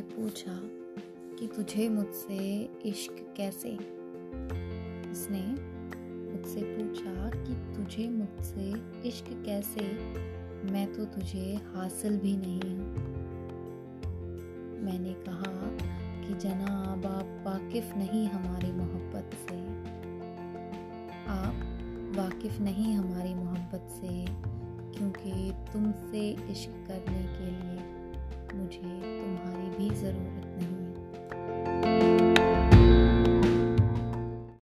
पूछा कि तुझे मुझसे इश्क कैसे? उसने मुझसे पूछा कि तुझे मुझसे इश्क कैसे? मैं तो तुझे हासिल भी नहीं हूँ। मैंने कहा कि जनाब, आप वाकिफ़ नहीं हमारी मोहब्बत से। आप वाकिफ़ नहीं हमारी मोहब्बत से, क्योंकि तुमसे इश्क करने भी ज़रूरत